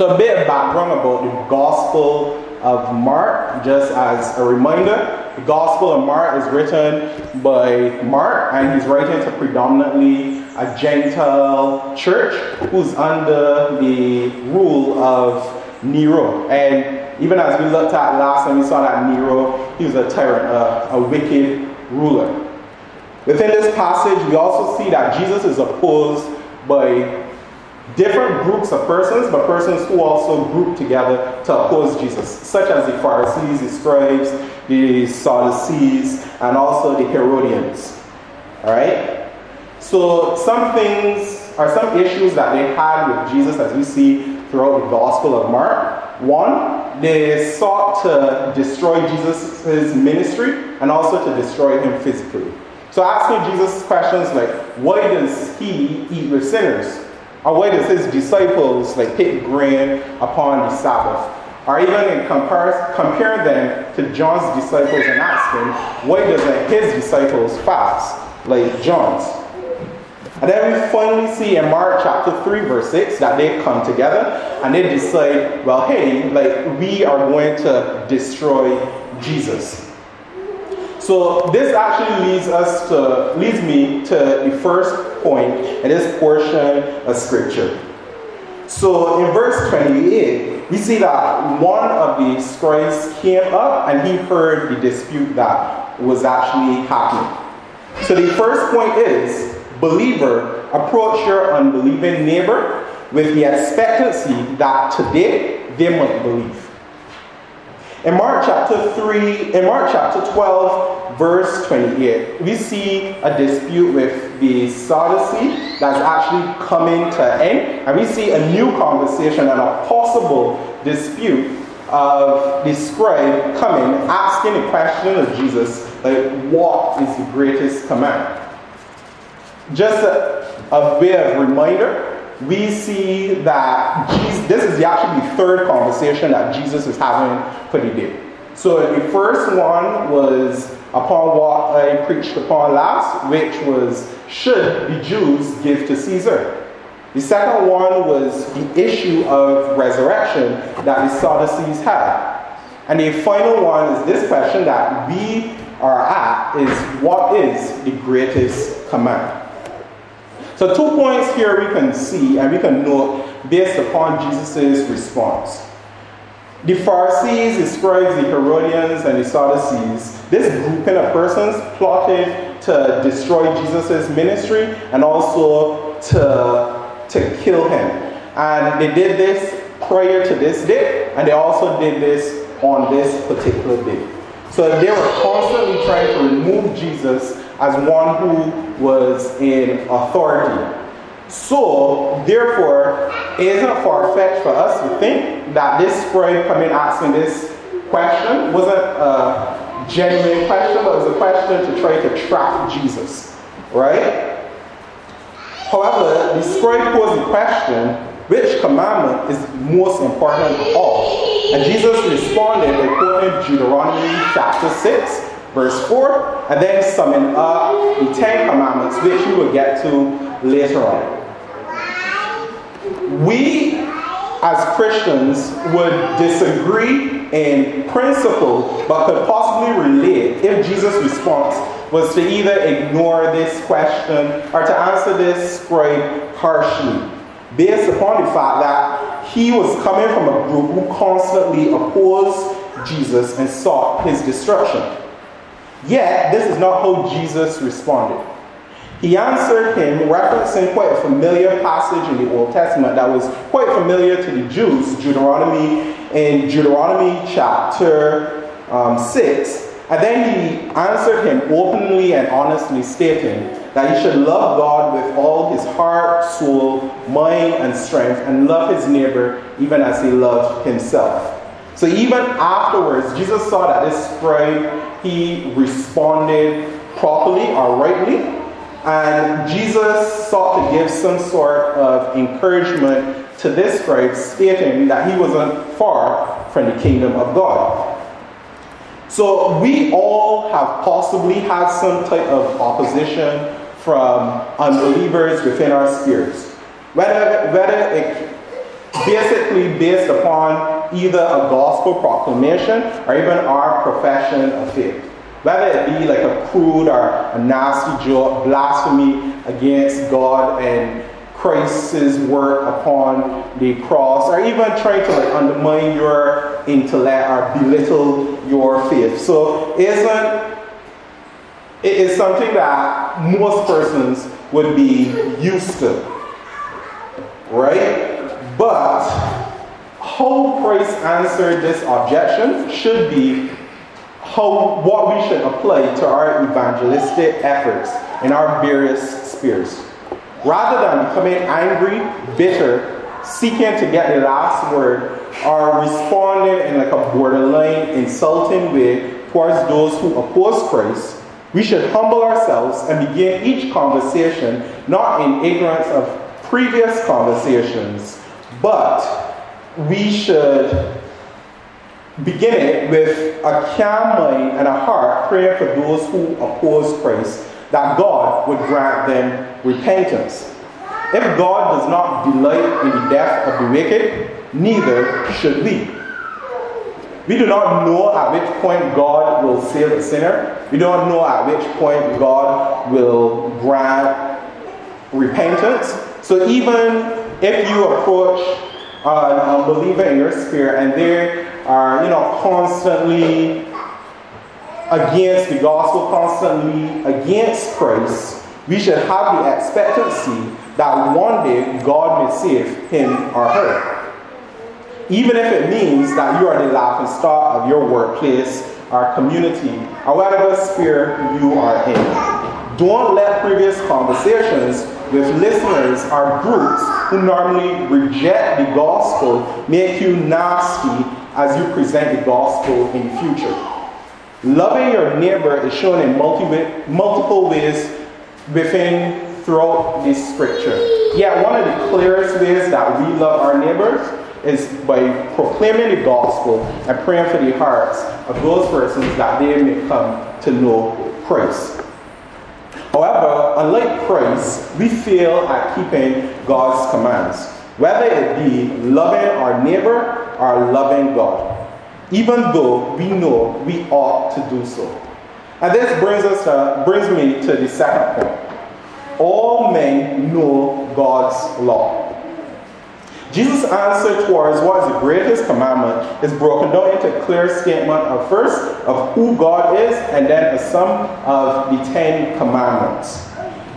So, a bit of background about the Gospel of Mark, just as a reminder. The Gospel of Mark is written by Mark, and he's writing to predominantly a Gentile church who's under the rule of Nero. And even as we looked at last time, we saw that Nero, he was a tyrant, a, a wicked ruler. Within this passage, we also see that Jesus is opposed by different groups of persons, but persons who also grouped together to oppose Jesus, such as the Pharisees, the scribes, the Sadducees, and also the Herodians. All right? So, some things are some issues that they had with Jesus, as we see throughout the Gospel of Mark. One, they sought to destroy Jesus' ministry and also to destroy him physically. So, asking Jesus questions like, why does he eat with sinners? Or why does his disciples like pick grain upon the Sabbath? Or even compare, compare them to John's disciples and asking, why doesn't his disciples fast like John's? And then we finally see in Mark chapter 3, verse 6, that they come together and they decide, well, hey, like we are going to destroy Jesus. So this actually leads us to leads me to the first point in this portion of scripture. So in verse 28, we see that one of the scribes came up and he heard the dispute that was actually happening. So the first point is believer, approach your unbelieving neighbor with the expectancy that today they might believe. In Mark chapter 3, in Mark chapter 12, verse 28, we see a dispute with the Sadducee that's actually coming to an end. And we see a new conversation and a possible dispute of the scribe coming, asking the question of Jesus, like, what is the greatest command? Just a, a bit of reminder, we see that Jesus, this is actually the third conversation that Jesus is having for the day. So the first one was upon what I preached upon last, which was should the Jews give to Caesar? The second one was the issue of resurrection that the Sadducees had. And the final one is this question that we are at is what is the greatest command? So, two points here we can see and we can note based upon Jesus' response. The Pharisees, the scribes, the Herodians, and the Sadducees, this grouping of persons plotted to destroy Jesus' ministry and also to, to kill him. And they did this prior to this day, and they also did this on this particular day. So they were constantly trying to remove Jesus as one who was in authority. So, therefore, it isn't far fetched for us to think that this scribe coming asking this question wasn't a genuine question, but it was a question to try to trap Jesus. Right? However, the scribe posed the question which commandment is most important of all? And Jesus responded by quoting Deuteronomy chapter 6, verse 4, and then summing up the Ten Commandments, which we will get to later on. We, as Christians, would disagree in principle, but could possibly relate if Jesus' response was to either ignore this question or to answer this scribe harshly, based upon the fact that he was coming from a group who constantly opposed Jesus and sought his destruction. Yet, this is not how Jesus responded. He answered him, referencing quite a familiar passage in the Old Testament that was quite familiar to the Jews, Deuteronomy, in Deuteronomy chapter um, 6. And then he answered him openly and honestly, stating that he should love God with all his heart, soul, mind, and strength, and love his neighbor even as he loved himself. So even afterwards, Jesus saw that this scribe, he responded properly or rightly. And Jesus sought to give some sort of encouragement to this scribe, stating that he wasn't far from the kingdom of God. So we all have possibly had some type of opposition from unbelievers within our spirits. Whether, whether it basically based upon either a gospel proclamation or even our profession of faith. Whether it be like a crude or a nasty joke, blasphemy against God and Christ's work upon the cross, or even trying to like undermine your intellect or belittle your faith. So isn't it is something that most persons would be used to. Right? But how Christ answered this objection should be how what we should apply to our evangelistic efforts in our various spheres. Rather than becoming angry, bitter, seeking to get the last word, or responding in like a borderline insulting way towards those who oppose Christ, we should humble ourselves and begin each conversation not in ignorance of previous conversations, but we should begin it with a calm mind and a heart prayer for those who oppose Christ that God would grant them repentance. If God does not delight in the death of the wicked, neither should we. We do not know at which point God will save a sinner. We don't know at which point God will grant repentance. So even if you approach Uh, an unbeliever in your spirit and they are, you know, constantly against the gospel, constantly against Christ, we should have the expectancy that one day God may save him or her. Even if it means that you are the laughing stock of your workplace or community or whatever sphere you are in. Don't let previous conversations with listeners are groups who normally reject the gospel make you nasty as you present the gospel in the future. Loving your neighbor is shown in multiple ways within throughout this scripture. Yet one of the clearest ways that we love our neighbors is by proclaiming the gospel and praying for the hearts of those persons that they may come to know Christ. However, unlike Christ, we fail at keeping God's commands, whether it be loving our neighbor or loving God even though we know we ought to do so. And this brings us to, brings me to the second point. All men know God's law. Jesus' answer towards what is the greatest commandment is broken down into a clear statement of first of who God is, and then a sum of the Ten Commandments.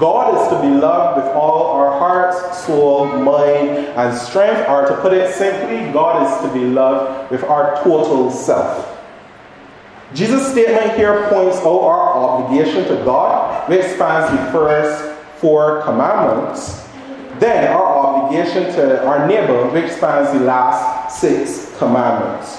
God is to be loved with all our hearts, soul, mind, and strength, or to put it simply, God is to be loved with our total self. Jesus' statement here points out our obligation to God, which spans the first four commandments, then our obligation to our neighbor, which spans the last six commandments.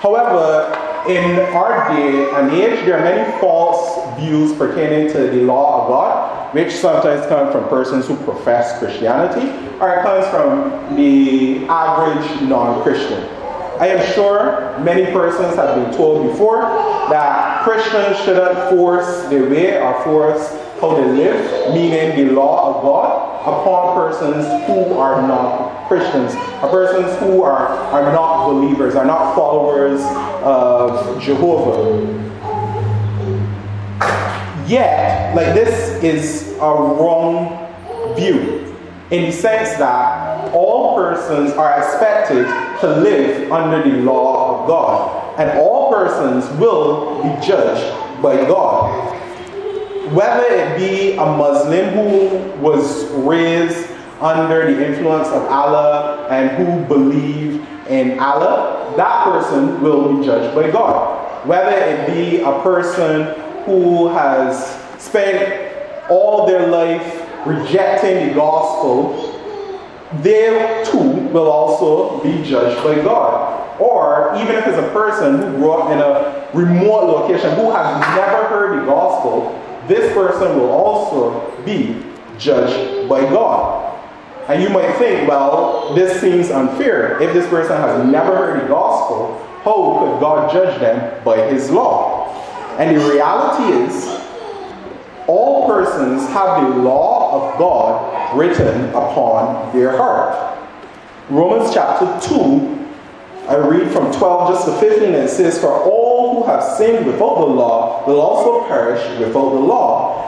However, in our day and age, there are many false views pertaining to the law of God, which sometimes come from persons who profess Christianity, or it comes from the average non Christian. I am sure many persons have been told before that Christians shouldn't force their way or force how they live, meaning the law of God, upon persons who are not Christians, or persons who are, are not believers, are not followers of Jehovah. Yet, like this is a wrong view in the sense that all persons are expected to live under the law of God, and all persons will be judged by God whether it be a Muslim who was raised under the influence of Allah and who believe in Allah, that person will be judged by God. Whether it be a person who has spent all their life rejecting the gospel, they too will also be judged by God. Or even if it's a person who grew up in a remote location who has never heard the gospel, this person will also be judged by God. And you might think, well, this seems unfair. If this person has never heard the gospel, how could God judge them by his law? And the reality is, all persons have the law of God written upon their heart. Romans chapter 2, I read from 12 just to 15, and it says, For all who have sinned without the law will also perish without the law,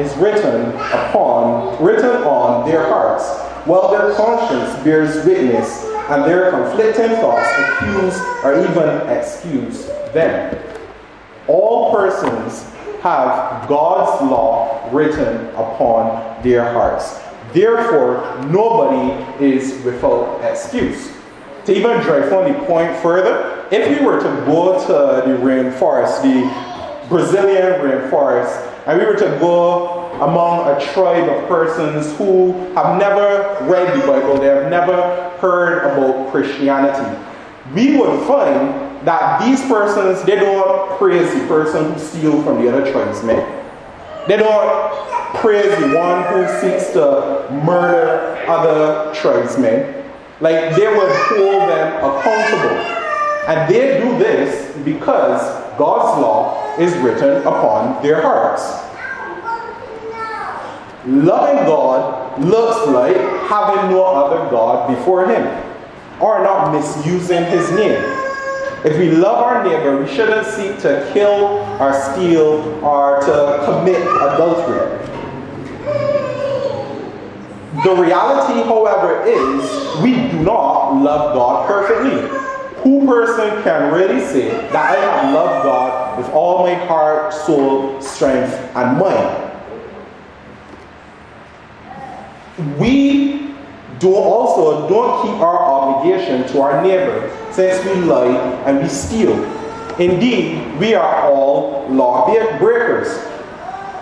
is written upon, written on their hearts, while their conscience bears witness, and their conflicting thoughts accuse or even excuse them. All persons have God's law written upon their hearts. Therefore, nobody is without excuse. To even drive on the point further, if you were to go to the rainforest, the Brazilian rainforest, and we were to go among a tribe of persons who have never read the Bible, they have never heard about Christianity, we would find that these persons, they don't praise the person who steals from the other tribesmen. They don't praise the one who seeks to murder other tribesmen. Like they would hold them accountable. And they do this because God's law is written upon their hearts. Loving God looks like having no other God before Him or not misusing His name. If we love our neighbor, we shouldn't seek to kill or steal or to commit adultery. The reality, however, is we do not love God perfectly. Who person can really say that I have loved God with all my heart, soul, strength, and mind? We do also don't keep our obligation to our neighbor since we lie and we steal. Indeed, we are all law breakers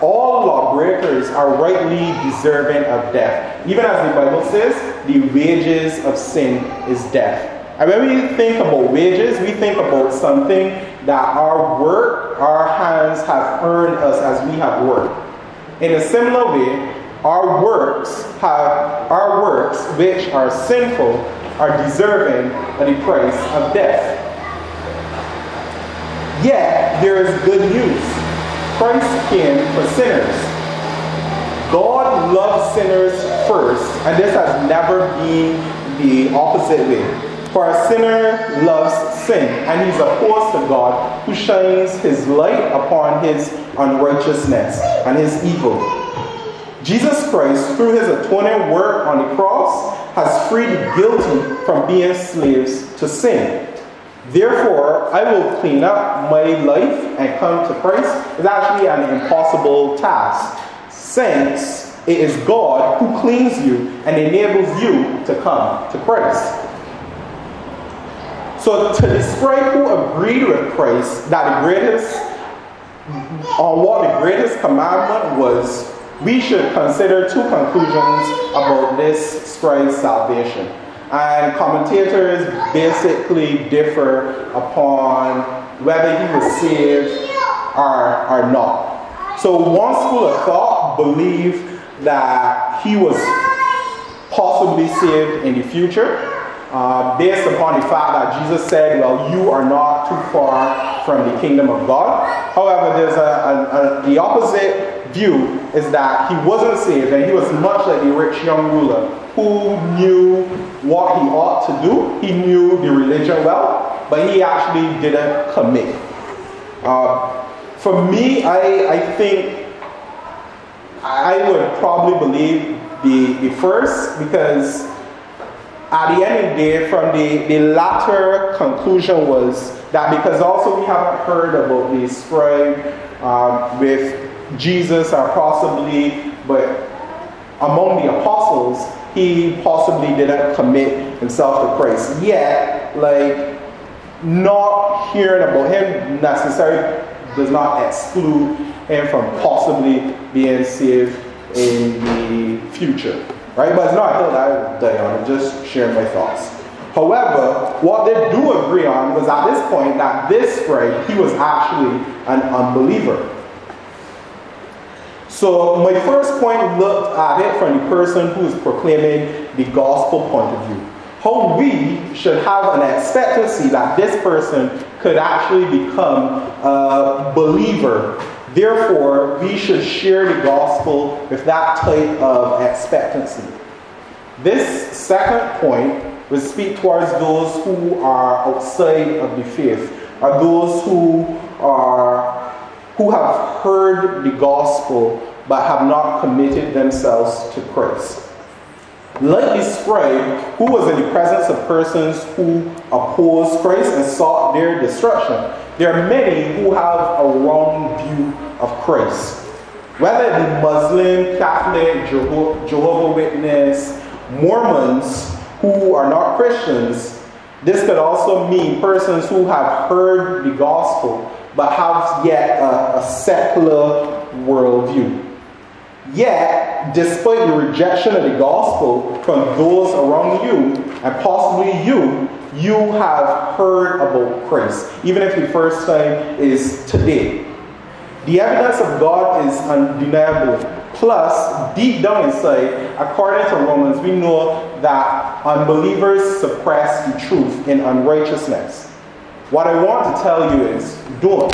all lawbreakers are rightly deserving of death. Even as the Bible says, the wages of sin is death. And when we think about wages, we think about something that our work, our hands have earned us as we have worked. In a similar way, our works have our works which are sinful are deserving of the price of death. Yet there is good news. Christ came for sinners. God loves sinners first, and this has never been the opposite way. For a sinner loves sin, and he's opposed to God, who shines his light upon his unrighteousness and his evil. Jesus Christ, through his atoning work on the cross, has freed the guilty from being slaves to sin. Therefore, I will clean up my life and come to Christ. is actually an impossible task, since it is God who cleans you and enables you to come to Christ. So, to describe who agreed with Christ that the greatest, on what the greatest commandment was, we should consider two conclusions about this scribe's salvation. And commentators basically differ upon whether he was saved or, or not. So one school of thought believed that he was possibly saved in the future, uh, based upon the fact that Jesus said, Well, you are not too far from the kingdom of God. However, there's a, a, a, the opposite view is that he wasn't saved and he was much like the rich young ruler who knew what he ought to do. He knew the religion well, but he actually didn't commit. Uh, for me, I, I think I would probably believe the, the first because at the end of the day, from the, the latter conclusion was that because also we haven't heard about the scribe um, with Jesus or possibly, but among the apostles, he possibly didn't commit himself to Christ. Yet, like, not hearing about him necessarily does not exclude him from possibly being saved in the future. Right? But it's not that I die. I'm just sharing my thoughts. However, what they do agree on was at this point that this scribe, he was actually an unbeliever. So my first point looked at it from the person who is proclaiming the gospel point of view. How we should have an expectancy that this person could actually become a believer. Therefore, we should share the gospel with that type of expectancy. This second point will speak towards those who are outside of the faith, or those who are who have heard the gospel but have not committed themselves to Christ. Like the scribe who was in the presence of persons who opposed Christ and sought their destruction, there are many who have a wrong view of Christ. Whether it be Muslim, Catholic, Jehovah Witness, Mormons who are not Christians, this could also mean persons who have heard the gospel but have yet a, a secular worldview. Yet, despite the rejection of the gospel from those around you, and possibly you, you have heard about Christ, even if the first time is today. The evidence of God is undeniable. Plus, deep down inside, according to Romans, we know that unbelievers suppress the truth in unrighteousness. What I want to tell you is don't.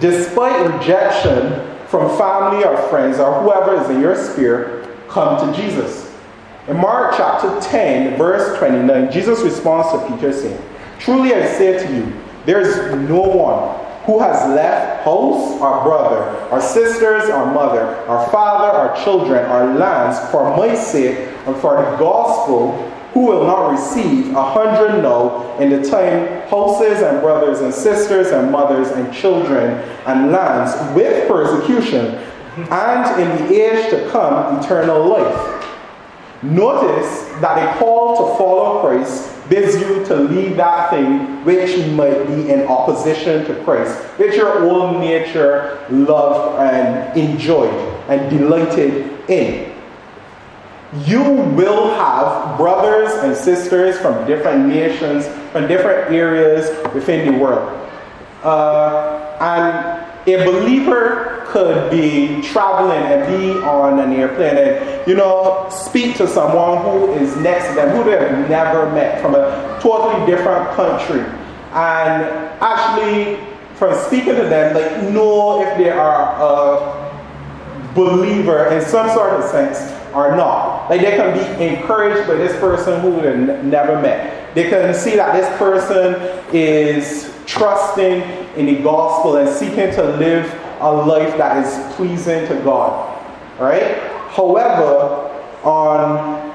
Despite rejection from family or friends or whoever is in your sphere, come to Jesus. In Mark chapter 10, verse 29, Jesus responds to Peter saying, Truly I say to you, there is no one who has left house or brother or sisters or mother or father or children or lands for my sake and for the gospel who will not receive a hundred no in the time houses and brothers and sisters and mothers and children and lands with persecution, and in the age to come eternal life. Notice that a call to follow Christ bids you to leave that thing which might be in opposition to Christ, which your own nature loved and enjoyed and delighted in you will have brothers and sisters from different nations, from different areas within the world. Uh, and a believer could be traveling and be on an airplane and, you know, speak to someone who is next to them, who they have never met from a totally different country. And actually, from speaking to them, like, know if they are a believer in some sort of sense or not. Like they can be encouraged by this person who they never met. They can see that this person is trusting in the gospel and seeking to live a life that is pleasing to God. Right? However, on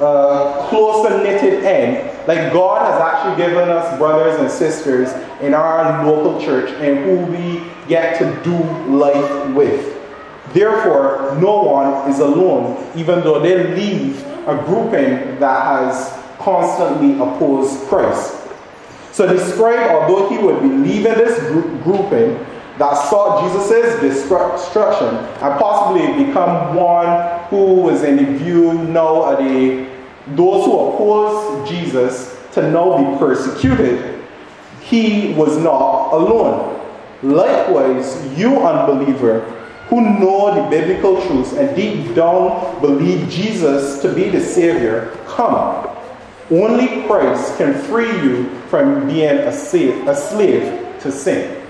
a closer knitted end, like God has actually given us brothers and sisters in our local church and who we get to do life with. Therefore, no one is alone, even though they leave a grouping that has constantly opposed Christ. So the scribe, although he would be leaving this group, grouping that sought Jesus' destruction and possibly become one who was in the view now of the, those who oppose Jesus to now be persecuted, he was not alone. Likewise, you unbeliever, who know the biblical truths and deep down believe Jesus to be the Savior, come. Only Christ can free you from being a slave, a slave to sin.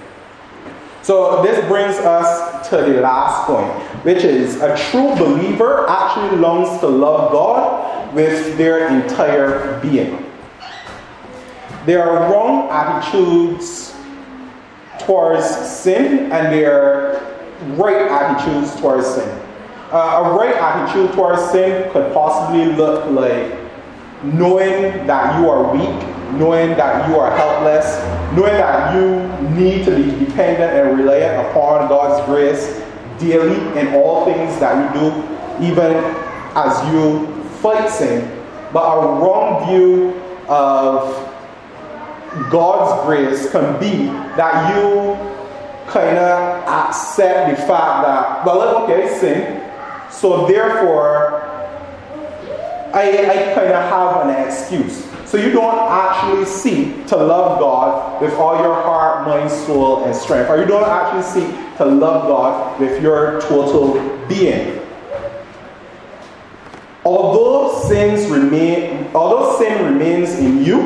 So this brings us to the last point, which is a true believer actually longs to love God with their entire being. There are wrong attitudes towards sin and there right attitudes towards sin. Uh, a right attitude towards sin could possibly look like knowing that you are weak, knowing that you are helpless, knowing that you need to be dependent and reliant upon God's grace daily in all things that you do, even as you fight sin. But a wrong view of God's grace can be that you kind of accept the fact that, well, okay, sin. So therefore, I, I kind of have an excuse. So you don't actually seek to love God with all your heart, mind, soul, and strength. Or you don't actually seek to love God with your total being. Although sins remain, although sin remains in you,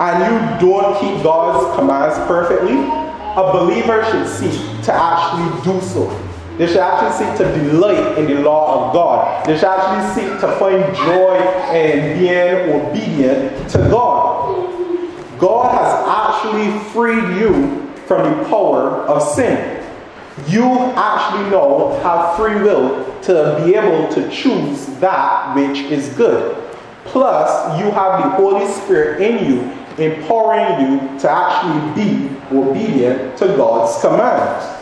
and you don't keep God's commands perfectly, a believer should seek to actually do so. They should actually seek to delight in the law of God. They should actually seek to find joy in being obedient to God. God has actually freed you from the power of sin. You actually know have free will to be able to choose that which is good. Plus, you have the Holy Spirit in you, empowering you to actually be obedient to God's commands.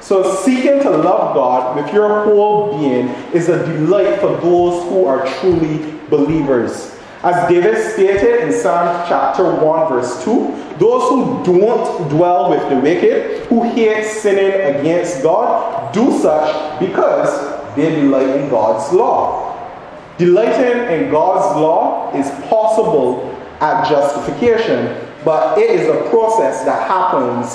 So, seeking to love God with your whole being is a delight for those who are truly believers. As David stated in Psalm chapter 1, verse 2, those who don't dwell with the wicked, who hate sinning against God, do such because they delight in God's law. Delighting in God's law is possible at justification, but it is a process that happens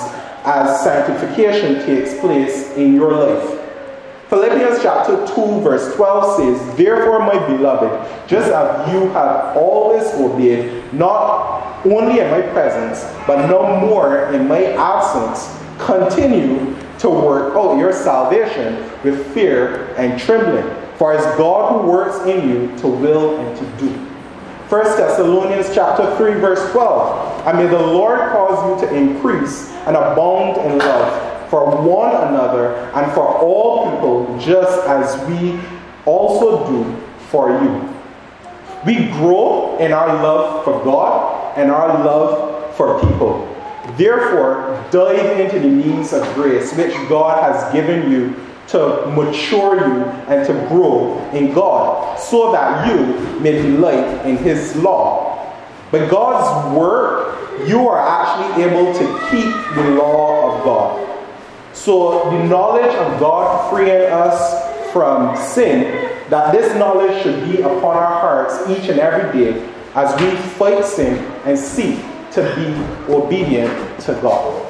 as sanctification takes place in your life. Philippians chapter 2, verse 12 says, Therefore, my beloved, just as you have always obeyed, not only in my presence, but no more in my absence, continue to work out your salvation with fear and trembling. For it's God who works in you to will and to do. 1 Thessalonians chapter 3, verse 12. And may the Lord cause you to increase and abound in love for one another and for all people, just as we also do for you. We grow in our love for God and our love for people. Therefore, dive into the means of grace which God has given you to mature you and to grow in God so that you may delight in His law. But God's work, you are actually able to keep the law of God. So the knowledge of God freeing us from sin, that this knowledge should be upon our hearts each and every day as we fight sin and seek to be obedient to God.